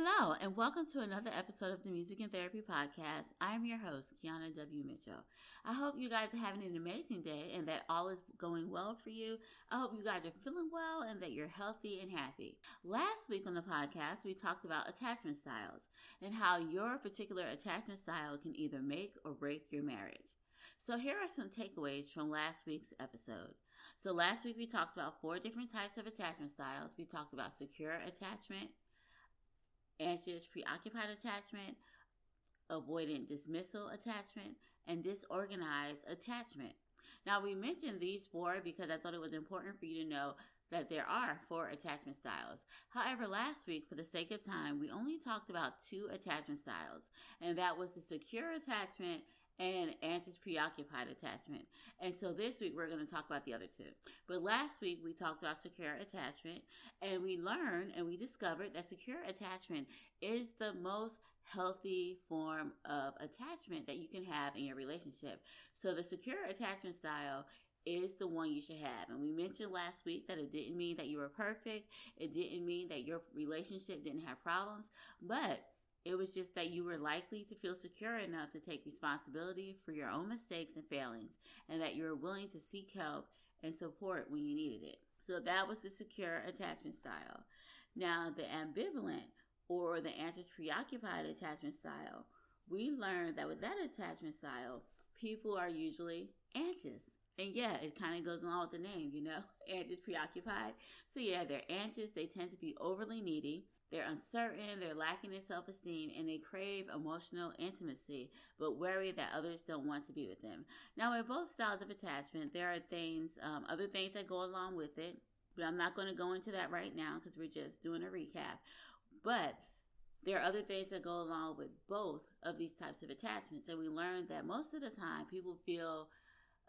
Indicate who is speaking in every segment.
Speaker 1: Hello, and welcome to another episode of the Music and Therapy Podcast. I'm your host, Kiana W. Mitchell. I hope you guys are having an amazing day and that all is going well for you. I hope you guys are feeling well and that you're healthy and happy. Last week on the podcast, we talked about attachment styles and how your particular attachment style can either make or break your marriage. So, here are some takeaways from last week's episode. So, last week we talked about four different types of attachment styles. We talked about secure attachment anxious preoccupied attachment, avoidant dismissal attachment, and disorganized attachment. Now, we mentioned these four because I thought it was important for you to know that there are four attachment styles. However, last week, for the sake of time, we only talked about two attachment styles, and that was the secure attachment and anxious preoccupied attachment. And so this week we're going to talk about the other two. But last week we talked about secure attachment and we learned and we discovered that secure attachment is the most healthy form of attachment that you can have in your relationship. So the secure attachment style is the one you should have. And we mentioned last week that it didn't mean that you were perfect. It didn't mean that your relationship didn't have problems, but it was just that you were likely to feel secure enough to take responsibility for your own mistakes and failings, and that you were willing to seek help and support when you needed it. So that was the secure attachment style. Now, the ambivalent or the anxious preoccupied attachment style, we learned that with that attachment style, people are usually anxious. And yeah, it kind of goes along with the name, you know, anxious preoccupied. So yeah, they're anxious, they tend to be overly needy they're uncertain, they're lacking in self esteem, and they crave emotional intimacy, but worry that others don't want to be with them. Now, with both styles of attachment, there are things, um, other things that go along with it, but I'm not going to go into that right now because we're just doing a recap. But there are other things that go along with both of these types of attachments, and we learned that most of the time people feel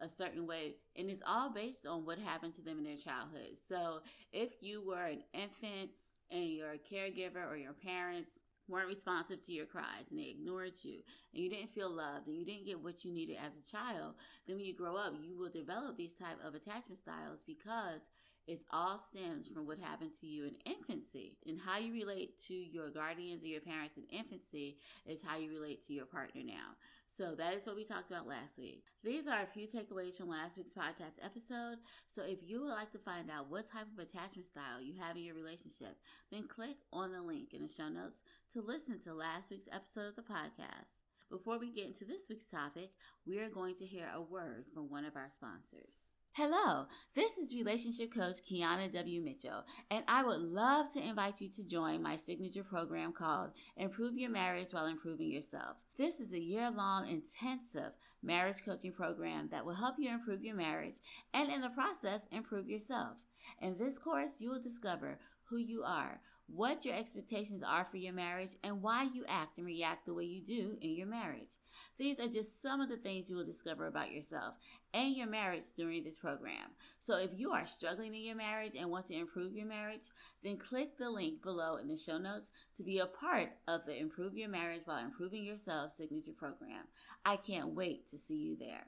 Speaker 1: a certain way and it's all based on what happened to them in their childhood. So if you were an infant and your caregiver or your parents weren't responsive to your cries and they ignored you and you didn't feel loved and you didn't get what you needed as a child then when you grow up you will develop these type of attachment styles because it all stems from what happened to you in infancy. And how you relate to your guardians or your parents in infancy is how you relate to your partner now. So that is what we talked about last week. These are a few takeaways from last week's podcast episode. So if you would like to find out what type of attachment style you have in your relationship, then click on the link in the show notes to listen to last week's episode of the podcast. Before we get into this week's topic, we are going to hear a word from one of our sponsors. Hello, this is relationship coach Kiana W. Mitchell, and I would love to invite you to join my signature program called Improve Your Marriage While Improving Yourself. This is a year long intensive marriage coaching program that will help you improve your marriage and, in the process, improve yourself. In this course, you will discover who you are, what your expectations are for your marriage, and why you act and react the way you do in your marriage. These are just some of the things you will discover about yourself and your marriage during this program. So if you are struggling in your marriage and want to improve your marriage, then click the link below in the show notes to be a part of the Improve Your Marriage While Improving Yourself signature program. I can't wait to see you there.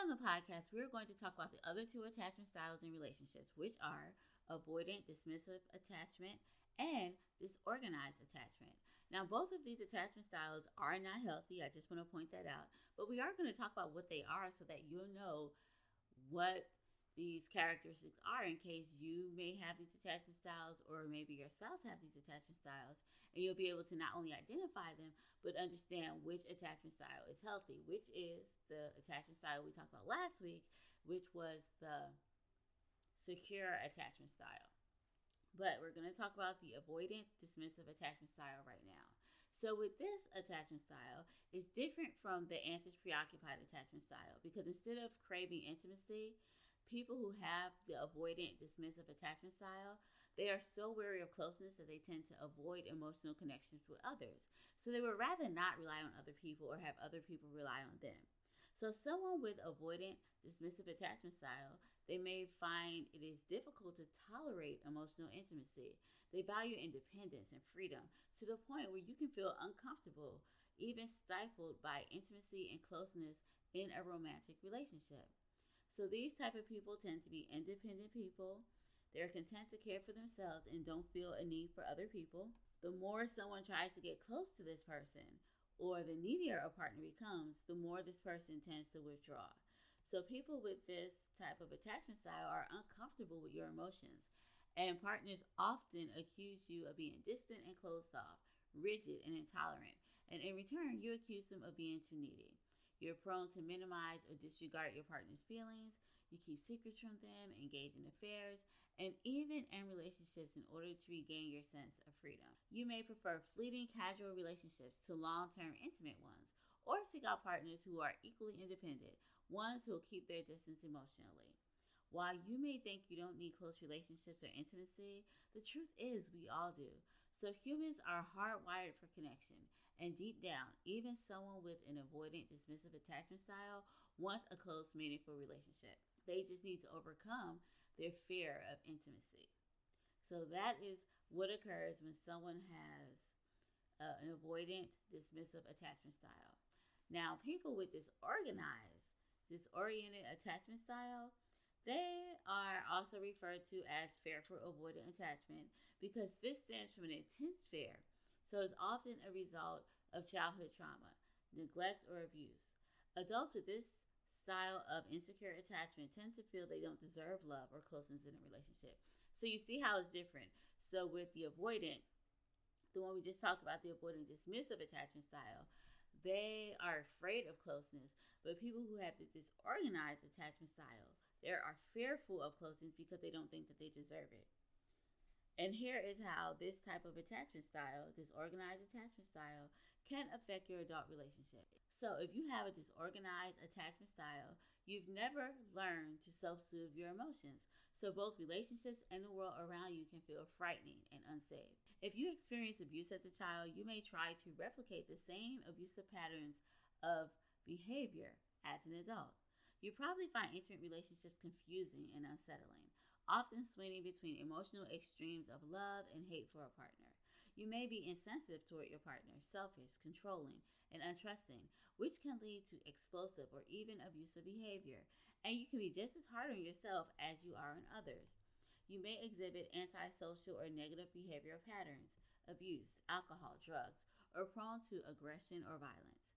Speaker 1: On the podcast, we're going to talk about the other two attachment styles in relationships, which are avoidant dismissive attachment and disorganized attachment. Now, both of these attachment styles are not healthy. I just want to point that out. But we are going to talk about what they are so that you'll know what these characteristics are in case you may have these attachment styles or maybe your spouse have these attachment styles and you'll be able to not only identify them but understand which attachment style is healthy which is the attachment style we talked about last week which was the secure attachment style. But we're going to talk about the avoidant dismissive attachment style right now. So with this attachment style it's different from the anxious preoccupied attachment style because instead of craving intimacy people who have the avoidant dismissive attachment style they are so wary of closeness that they tend to avoid emotional connections with others so they would rather not rely on other people or have other people rely on them So, someone with avoidant, dismissive attachment style, they may find it is difficult to tolerate emotional intimacy. They value independence and freedom to the point where you can feel uncomfortable, even stifled by intimacy and closeness in a romantic relationship. So these type of people tend to be independent people. They're content to care for themselves and don't feel a need for other people. The more someone tries to get close to this person or the needier a partner becomes, the more this person tends to withdraw. So people with this type of attachment style are uncomfortable with your emotions, and partners often accuse you of being distant and closed off, rigid and intolerant, and in return, you accuse them of being too needy. You're prone to minimize or disregard your partner's feelings. You keep secrets from them, engage in affairs, and even in relationships in order to regain your sense of freedom. You may prefer fleeting casual relationships to long term intimate ones, or seek out partners who are equally independent, ones who will keep their distance emotionally. While you may think you don't need close relationships or intimacy, the truth is we all do. So humans are hardwired for connection, and deep down, even someone with an avoidant, dismissive attachment style wants a close, meaningful relationship. They just need to overcome their fear of intimacy. So that is what occurs when someone has uh, an avoidant, dismissive attachment style. Now, people with disorganized, disoriented attachment style, they are also referred to as fearful avoidant attachment because this stems from an intense fear. So it's often a result of childhood trauma, neglect, or abuse. Adults with this style of insecure attachment tend to feel they don't deserve love or closeness in a relationship. So you see how it's different. So with the avoidant, the one we just talked about, the avoidant dismissive attachment style, they are afraid of closeness. But people who have the disorganized attachment style, they are fearful of closeness because they don't think that they deserve it. And here is how this type of attachment style, disorganized attachment style, can affect your adult relationship. So, if you have a disorganized attachment style, you've never learned to self soothe your emotions. So, both relationships and the world around you can feel frightening and unsafe. If you experience abuse as a child, you may try to replicate the same abusive patterns of behavior as an adult. You probably find intimate relationships confusing and unsettling, often swinging between emotional extremes of love and hate for a partner. You may be insensitive toward your partner, selfish, controlling, and untrusting, which can lead to explosive or even abusive behavior. And you can be just as hard on yourself as you are on others. You may exhibit antisocial or negative behavioral patterns, abuse, alcohol, drugs, or prone to aggression or violence.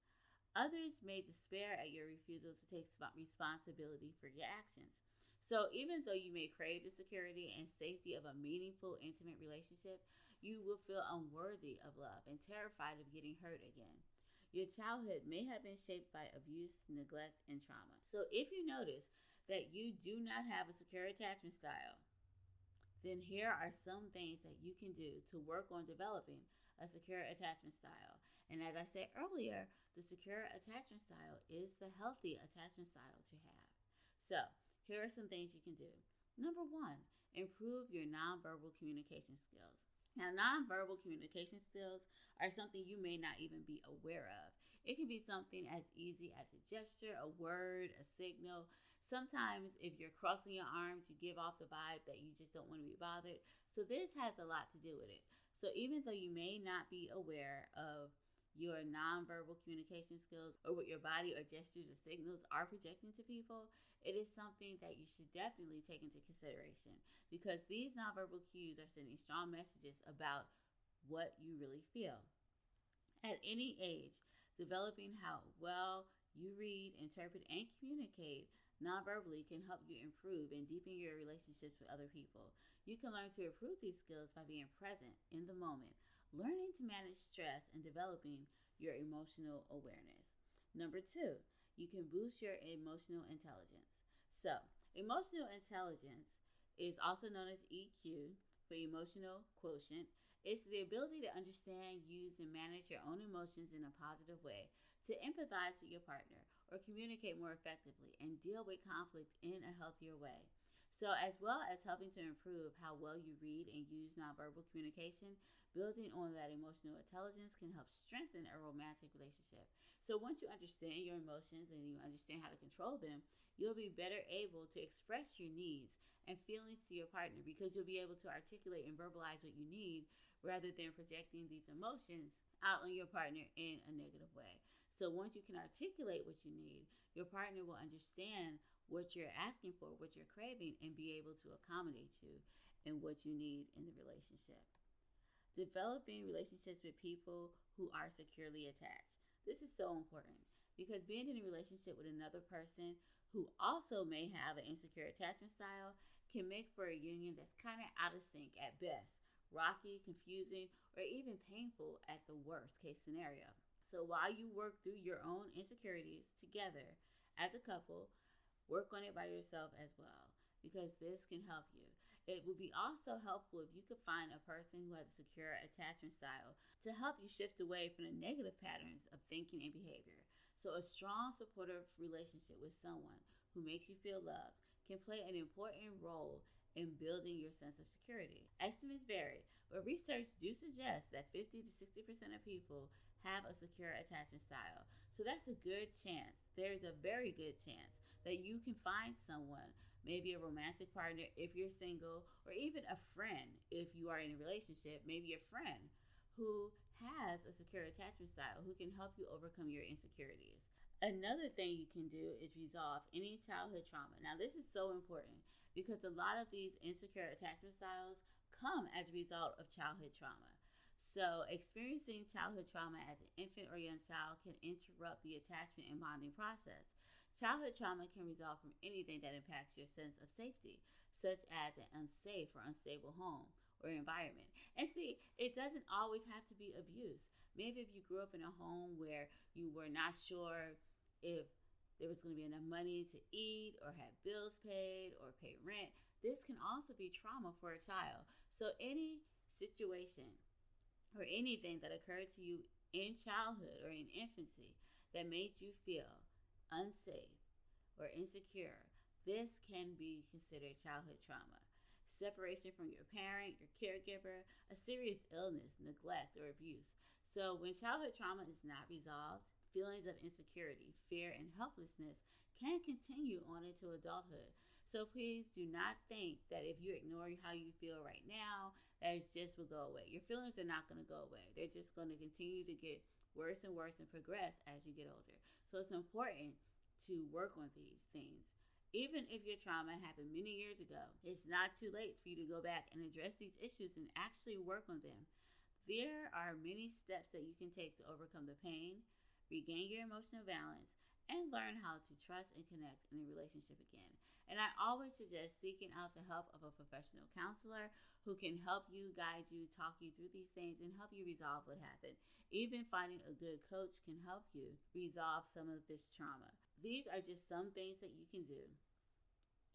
Speaker 1: Others may despair at your refusal to take responsibility for your actions. So, even though you may crave the security and safety of a meaningful, intimate relationship, you will feel unworthy of love and terrified of getting hurt again. Your childhood may have been shaped by abuse, neglect, and trauma. So, if you notice that you do not have a secure attachment style, then here are some things that you can do to work on developing a secure attachment style. And as I said earlier, the secure attachment style is the healthy attachment style to have. So, here are some things you can do. Number one, improve your nonverbal communication skills. Now, nonverbal communication skills are something you may not even be aware of. It can be something as easy as a gesture, a word, a signal. Sometimes, if you're crossing your arms, you give off the vibe that you just don't want to be bothered. So, this has a lot to do with it. So, even though you may not be aware of your nonverbal communication skills or what your body or gestures or signals are projecting to people, it is something that you should definitely take into consideration because these nonverbal cues are sending strong messages about what you really feel. At any age, developing how well you read, interpret, and communicate nonverbally can help you improve and deepen your relationships with other people. You can learn to improve these skills by being present in the moment learning to manage stress and developing your emotional awareness. Number two, you can boost your emotional intelligence. So, emotional intelligence is also known as EQ for emotional quotient. It's the ability to understand, use, and manage your own emotions in a positive way, to empathize with your partner, or communicate more effectively and deal with conflict in a healthier way. So, as well as helping to improve how well you read and use nonverbal communication, building on that emotional intelligence can help strengthen a romantic relationship. So, once you understand your emotions and you understand how to control them, you'll be better able to express your needs and feelings to your partner because you'll be able to articulate and verbalize what you need rather than projecting these emotions out on your partner in a negative way. So, once you can articulate what you need, your partner will understand what you're asking for, what you're craving, and be able to accommodate you and what you need in the relationship. Developing relationships with people who are securely attached. This is so important because being in a relationship with another person who also may have an insecure attachment style can make for a union that's kind of out of sync at best, rocky, confusing, or even painful at the worst case scenario. So while you work through your own insecurities together as a couple, Work on it by yourself as well because this can help you. It would be also helpful if you could find a person who has a secure attachment style to help you shift away from the negative patterns of thinking and behavior. So, a strong, supportive relationship with someone who makes you feel loved can play an important role in building your sense of security. Estimates vary, but research do suggest that 50 to 60% of people have a secure attachment style. So that's a good chance. There's a very good chance that you can find someone, maybe a romantic partner if you're single, or even a friend if you are in a relationship, maybe a friend who has a secure attachment style who can help you overcome your insecurities. Another thing you can do is resolve any childhood trauma. Now, this is so important because a lot of these insecure attachment styles come as a result of childhood trauma. So, experiencing childhood trauma as an infant or young child can interrupt the attachment and bonding process. Childhood trauma can result from anything that impacts your sense of safety, such as an unsafe or unstable home or environment. And see, it doesn't always have to be abuse. Maybe if you grew up in a home where you were not sure if there was going to be enough money to eat or have bills paid or pay rent, this can also be trauma for a child. So, any situation or anything that occurred to you in childhood or in infancy that made you feel unsafe, or insecure, this can be considered childhood trauma. Separation from your parent, your caregiver, a serious illness, neglect, or abuse. So, when childhood trauma is not resolved, feelings of insecurity, fear, and helplessness can continue on into adulthood. So, please do not think that if you ignore how you feel right now, that it just will go away. Your feelings are not going to go away, they're just going to continue to get worse and worse and progress as you get older. So it's important to work on these things. Even if your trauma happened many years ago, it's not too late for you to go back and address these issues and actually work on them. There are many steps that you can take to overcome the pain, regain your emotional balance, and learn how to trust and connect in a relationship again. And I always suggest seeking out the help of a professional counselor who can help you, guide you, talk you through these things, and help you resolve what happened. Even finding a good coach can help you resolve some of this trauma. These are just some things that you can do.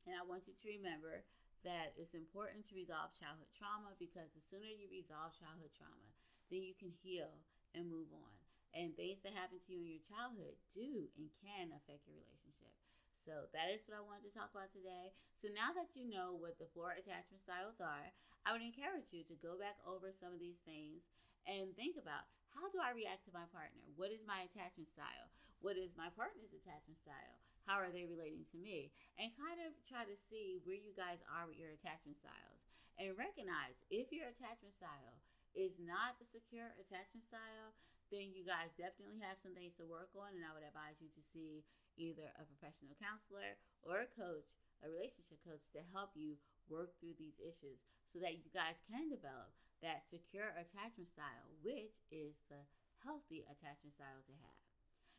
Speaker 1: And I want you to remember that it's important to resolve childhood trauma because the sooner you resolve childhood trauma, then you can heal and move on. And things that happen to you in your childhood do and can affect your relationship. So that is what I wanted to talk about today. So now that you know what the four attachment styles are, I would encourage you to go back over some of these things and think about how do I react to my partner? What is my attachment style? What is my partner's attachment style? How are they relating to me? And kind of try to see where you guys are with your attachment styles. And recognize if your attachment style is not the secure attachment style, then you guys definitely have some things to work on. And I would advise you to see either a professional counselor or a coach, a relationship coach, to help you work through these issues so that you guys can develop that secure attachment style, which is the healthy attachment style to have.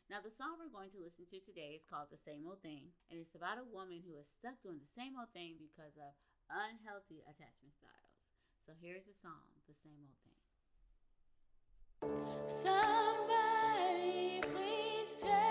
Speaker 1: Now, the song we're going to listen to today is called The Same Old Thing, and it's about a woman who is stuck doing the same old thing because of unhealthy attachment styles. So here's the song, The Same Old Thing.
Speaker 2: Somebody please tell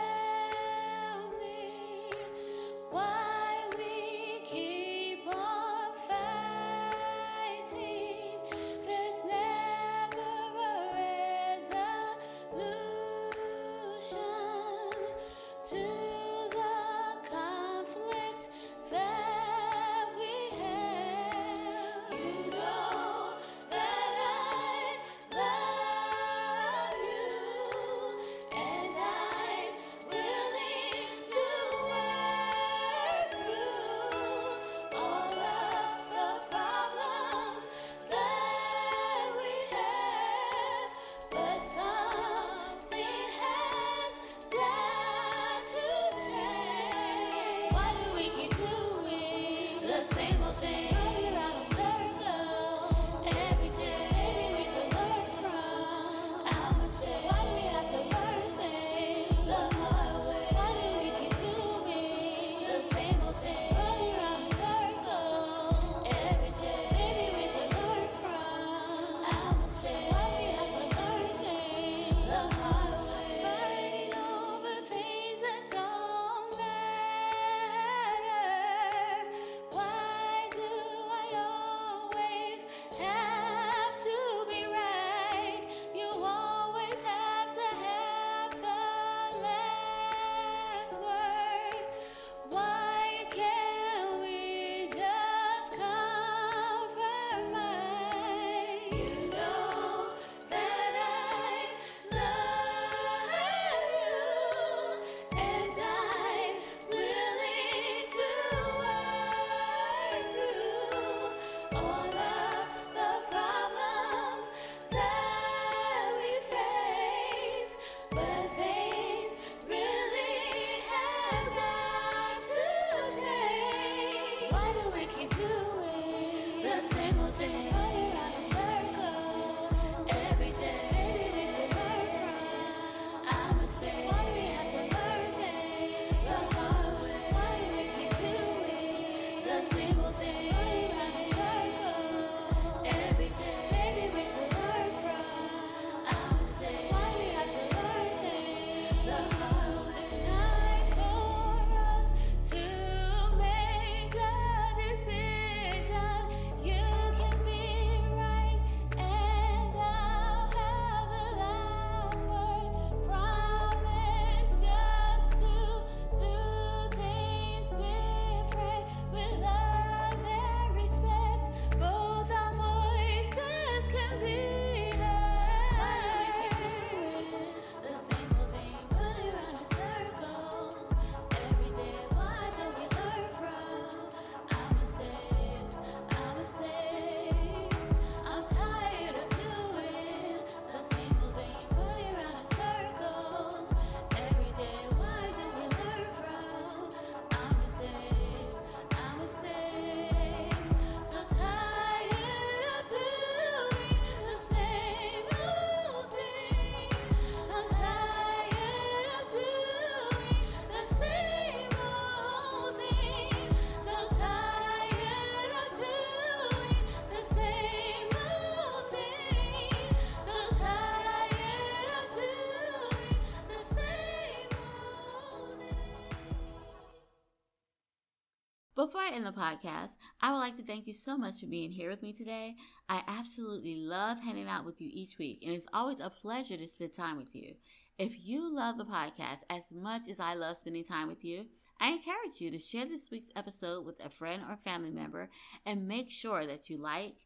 Speaker 1: the podcast, I would like to thank you so much for being here with me today. I absolutely love hanging out with you each week, and it's always a pleasure to spend time with you. If you love the podcast as much as I love spending time with you, I encourage you to share this week's episode with a friend or family member and make sure that you like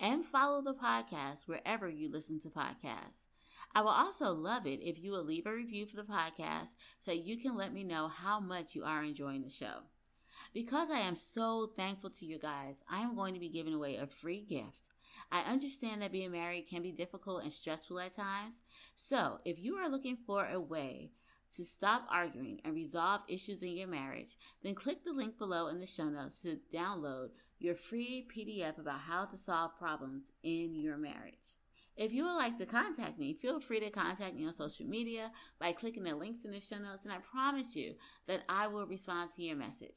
Speaker 1: and follow the podcast wherever you listen to podcasts. I will also love it if you will leave a review for the podcast so you can let me know how much you are enjoying the show. Because I am so thankful to you guys, I am going to be giving away a free gift. I understand that being married can be difficult and stressful at times. So, if you are looking for a way to stop arguing and resolve issues in your marriage, then click the link below in the show notes to download your free PDF about how to solve problems in your marriage. If you would like to contact me, feel free to contact me on social media by clicking the links in the show notes, and I promise you that I will respond to your message.